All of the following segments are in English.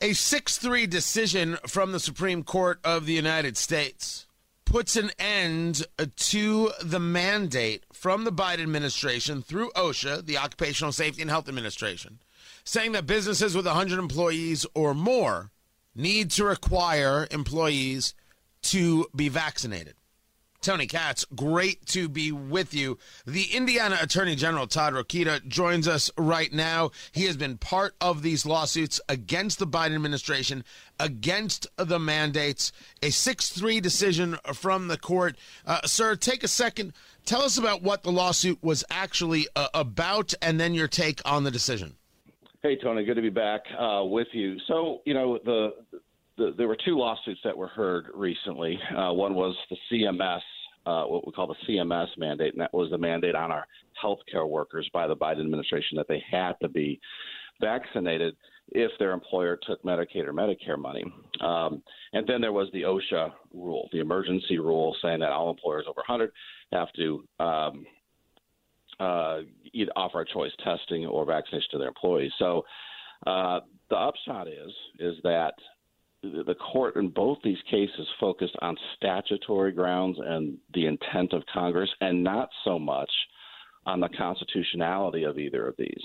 A 6 3 decision from the Supreme Court of the United States puts an end to the mandate from the Biden administration through OSHA, the Occupational Safety and Health Administration, saying that businesses with 100 employees or more need to require employees to be vaccinated. Tony Katz, great to be with you. The Indiana Attorney General Todd Rokita joins us right now. He has been part of these lawsuits against the Biden administration, against the mandates. A 6 3 decision from the court. Uh, sir, take a second. Tell us about what the lawsuit was actually uh, about and then your take on the decision. Hey, Tony, good to be back uh, with you. So, you know, the the, there were two lawsuits that were heard recently. Uh, one was the CMS, uh, what we call the CMS mandate, and that was the mandate on our healthcare workers by the Biden administration that they had to be vaccinated if their employer took Medicaid or Medicare money. Um, and then there was the OSHA rule, the emergency rule, saying that all employers over 100 have to um, uh, either offer a choice testing or vaccination to their employees. So uh, the upshot is is that the court in both these cases focused on statutory grounds and the intent of Congress, and not so much on the constitutionality of either of these.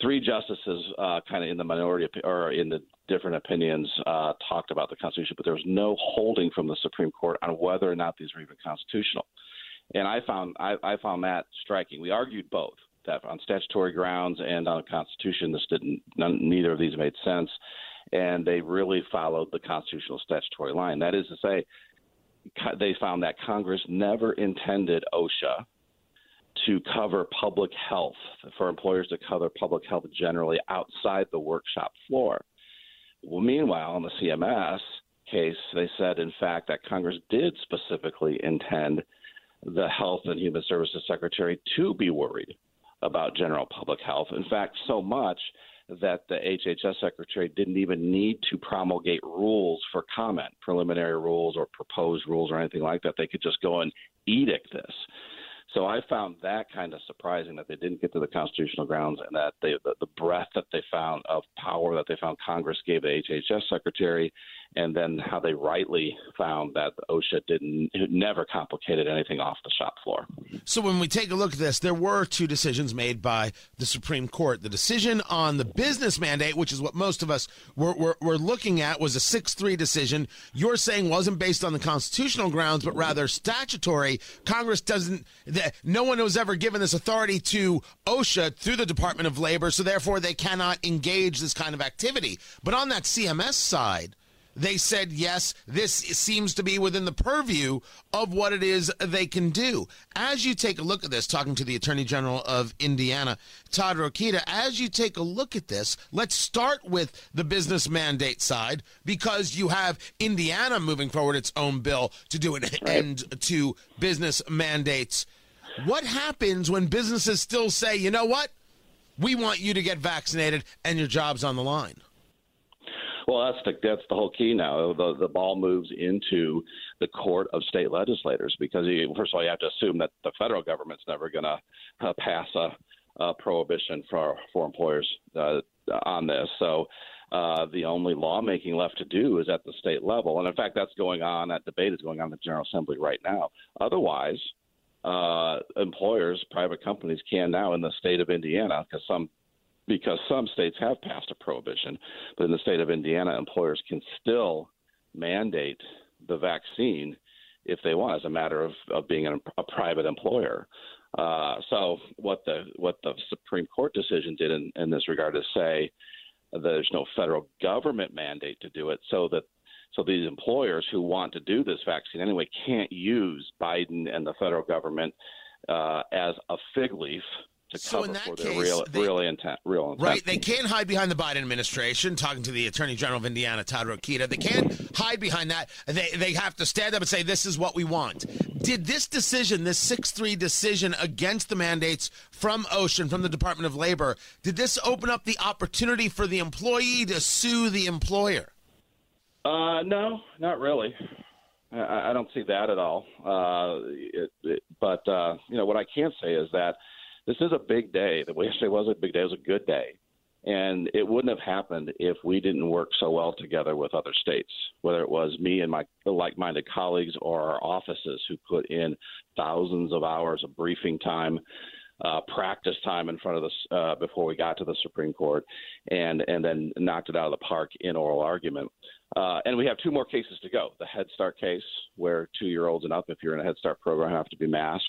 Three justices, uh, kind of in the minority or in the different opinions, uh, talked about the Constitution, but there was no holding from the Supreme Court on whether or not these were even constitutional. And I found I, I found that striking. We argued both that on statutory grounds and on the Constitution, this didn't none, neither of these made sense and they really followed the constitutional statutory line. That is to say, they found that Congress never intended OSHA to cover public health, for employers to cover public health generally outside the workshop floor. Well, meanwhile, in the CMS case, they said, in fact, that Congress did specifically intend the Health and Human Services Secretary to be worried about general public health. In fact, so much that the HHS secretary didn't even need to promulgate rules for comment, preliminary rules or proposed rules or anything like that. They could just go and edict this. So I found that kind of surprising that they didn't get to the constitutional grounds and that they, the, the breadth that they found of power that they found Congress gave the HHS secretary, and then how they rightly found that OSHA didn't never complicated anything off the shop floor. So when we take a look at this, there were two decisions made by the Supreme Court. The decision on the business mandate, which is what most of us were, were, were looking at, was a 6 3 decision. You're saying wasn't based on the constitutional grounds, but rather statutory. Congress doesn't that no one was ever given this authority to OSHA through the Department of Labor, so therefore they cannot engage this kind of activity. But on that CMS side, they said, yes, this seems to be within the purview of what it is they can do. As you take a look at this, talking to the Attorney General of Indiana, Todd Rokita, as you take a look at this, let's start with the business mandate side because you have Indiana moving forward its own bill to do an end to business mandates. What happens when businesses still say, you know what? We want you to get vaccinated and your job's on the line? Well, that's the that's the whole key now. The the ball moves into the court of state legislators because you, first of all, you have to assume that the federal government's never going to uh, pass a, a, prohibition for for employers uh, on this. So. Uh, the only lawmaking left to do is at the state level, and in fact, that's going on. That debate is going on in the General Assembly right now. Otherwise, uh, employers, private companies can now in the state of Indiana, because some because some states have passed a prohibition, but in the state of Indiana, employers can still mandate the vaccine if they want, as a matter of, of being a, a private employer. Uh, so what the what the Supreme Court decision did in, in this regard is say there's no federal government mandate to do it, so that so these employers who want to do this vaccine anyway can't use Biden and the federal government uh, as a fig leaf to so cover for their case, real, they, real intent, real intent. Right, they can't hide behind the Biden administration. Talking to the Attorney General of Indiana, Todd Rokita, they can't hide behind that. They they have to stand up and say, "This is what we want." Did this decision, this six three decision against the mandates from OSHA, from the Department of Labor, did this open up the opportunity for the employee to sue the employer? Uh, no, not really. I, I don't see that at all. Uh, it, it, but uh, you know what I can say is that this is a big day. The yesterday was a big day. It was a good day And it wouldn't have happened if we didn't work so well together with other states, whether it was me and my like minded colleagues or our offices who put in thousands of hours of briefing time. Uh, practice time in front of us uh, before we got to the Supreme Court, and and then knocked it out of the park in oral argument. Uh, and we have two more cases to go: the Head Start case, where two-year-olds and up, if you're in a Head Start program, have to be masked,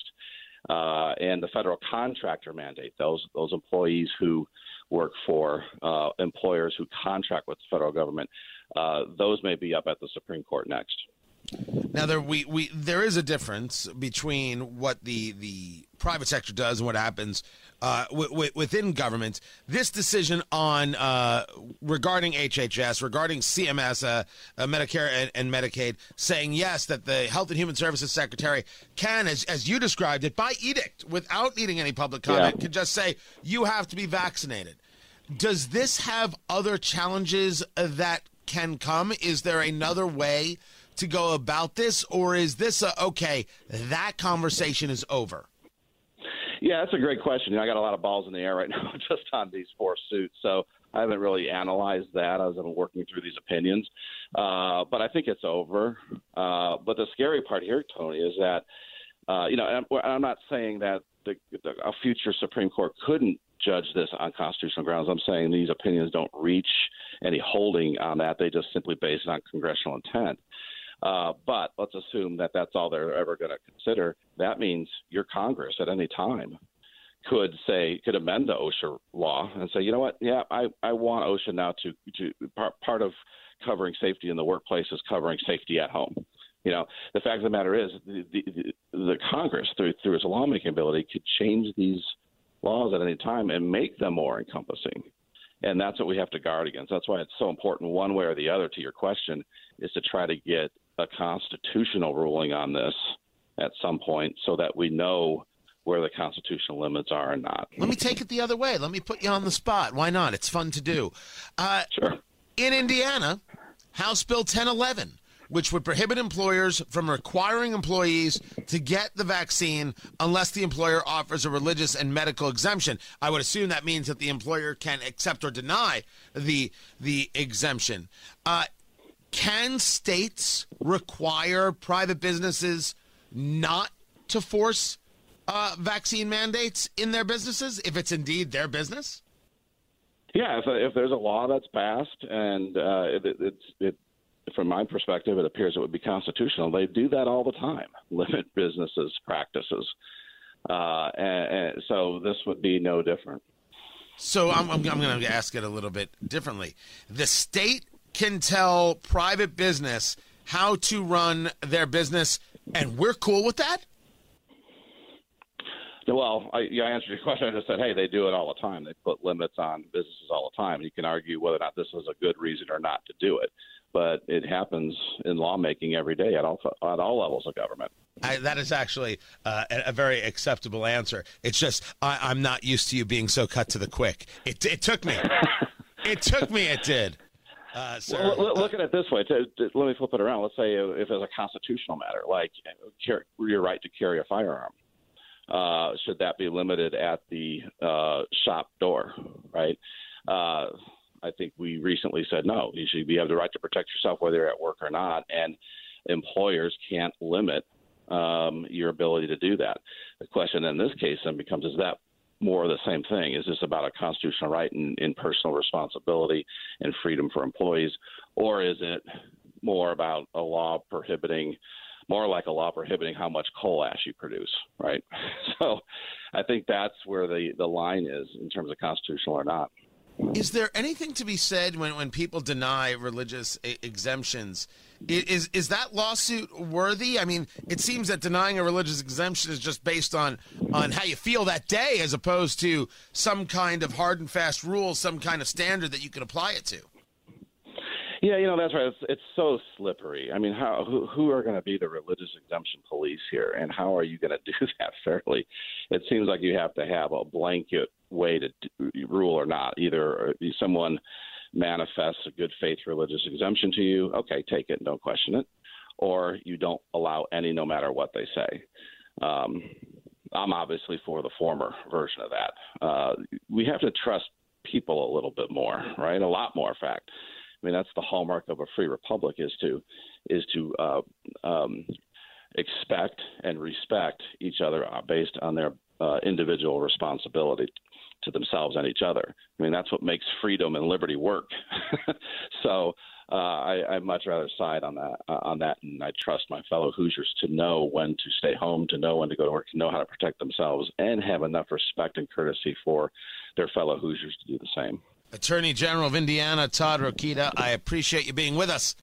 uh, and the federal contractor mandate. Those those employees who work for uh, employers who contract with the federal government. Uh, those may be up at the Supreme Court next. Now there we, we there is a difference between what the the private sector does and what happens uh, w- w- within government. This decision on uh, regarding HHS, regarding CMS, uh, uh, Medicare and, and, Medicaid, saying yes that the Health and Human Services Secretary can, as as you described it, by edict, without needing any public comment, yeah. can just say you have to be vaccinated. Does this have other challenges that can come? Is there another way? To go about this, or is this a okay? That conversation is over. Yeah, that's a great question. I got a lot of balls in the air right now just on these four suits, so I haven't really analyzed that as I'm working through these opinions. Uh, but I think it's over. Uh, but the scary part here, Tony, is that uh, you know, I'm, I'm not saying that the, the, a future Supreme Court couldn't judge this on constitutional grounds. I'm saying these opinions don't reach any holding on that. They just simply base it on congressional intent. Uh, but let's assume that that's all they're ever going to consider. That means your Congress at any time could say could amend the OSHA law and say, you know what, yeah, I, I want OSHA now to to part, part of covering safety in the workplace is covering safety at home. You know, the fact of the matter is, the, the, the Congress through through its lawmaking ability could change these laws at any time and make them more encompassing. And that's what we have to guard against. That's why it's so important, one way or the other, to your question, is to try to get a constitutional ruling on this at some point so that we know where the constitutional limits are and not. Let me take it the other way. Let me put you on the spot. Why not? It's fun to do. Uh, sure. In Indiana, House Bill 1011, which would prohibit employers from requiring employees to get the vaccine unless the employer offers a religious and medical exemption. I would assume that means that the employer can accept or deny the the exemption. Uh, can states require private businesses not to force uh, vaccine mandates in their businesses if it's indeed their business? Yeah, if, if there's a law that's passed and uh, it, it, from my perspective, it appears it would be constitutional. They do that all the time, limit businesses' practices, uh, and, and so this would be no different. So I'm, I'm, I'm going to ask it a little bit differently. The state can tell private business how to run their business, and we're cool with that? Well, I, yeah, I answered your question. I just said, hey, they do it all the time. They put limits on businesses all the time. You can argue whether or not this is a good reason or not to do it, but it happens in lawmaking every day at all at all levels of government. I, that is actually uh, a, a, very acceptable answer. It's just I, am not used to you being so cut to the quick. It, it took me. it took me. It did. Uh, well, look at it this way. To, to, let me flip it around. Let's say if it's a constitutional matter, like your right to carry a firearm, uh, should that be limited at the uh, shop door? Right. I think we recently said no. You should be have the right to protect yourself whether you're at work or not, and employers can't limit um, your ability to do that. The question in this case then becomes: Is that more of the same thing? Is this about a constitutional right and, and personal responsibility and freedom for employees, or is it more about a law prohibiting, more like a law prohibiting how much coal ash you produce, right? So I think that's where the, the line is in terms of constitutional or not. Is there anything to be said when, when people deny religious exemptions? Is is that lawsuit worthy? I mean, it seems that denying a religious exemption is just based on on how you feel that day, as opposed to some kind of hard and fast rule, some kind of standard that you can apply it to. Yeah, you know that's right. It's, it's so slippery. I mean, how who, who are going to be the religious exemption police here, and how are you going to do that fairly? It seems like you have to have a blanket way to rule or not. Either someone manifests a good faith religious exemption to you, okay, take it don't question it, or you don't allow any, no matter what they say. Um, I'm obviously for the former version of that. Uh, we have to trust people a little bit more, right? A lot more, in fact. I mean, that's the hallmark of a free republic is to is to uh, um, expect and respect each other uh, based on their uh, individual responsibility to themselves and each other. I mean, that's what makes freedom and liberty work. so uh, I, I'd much rather side on that uh, on that, and I trust my fellow Hoosiers to know when to stay home, to know when to go to work, to know how to protect themselves, and have enough respect and courtesy for their fellow Hoosiers to do the same. Attorney General of Indiana, Todd Rokita, I appreciate you being with us.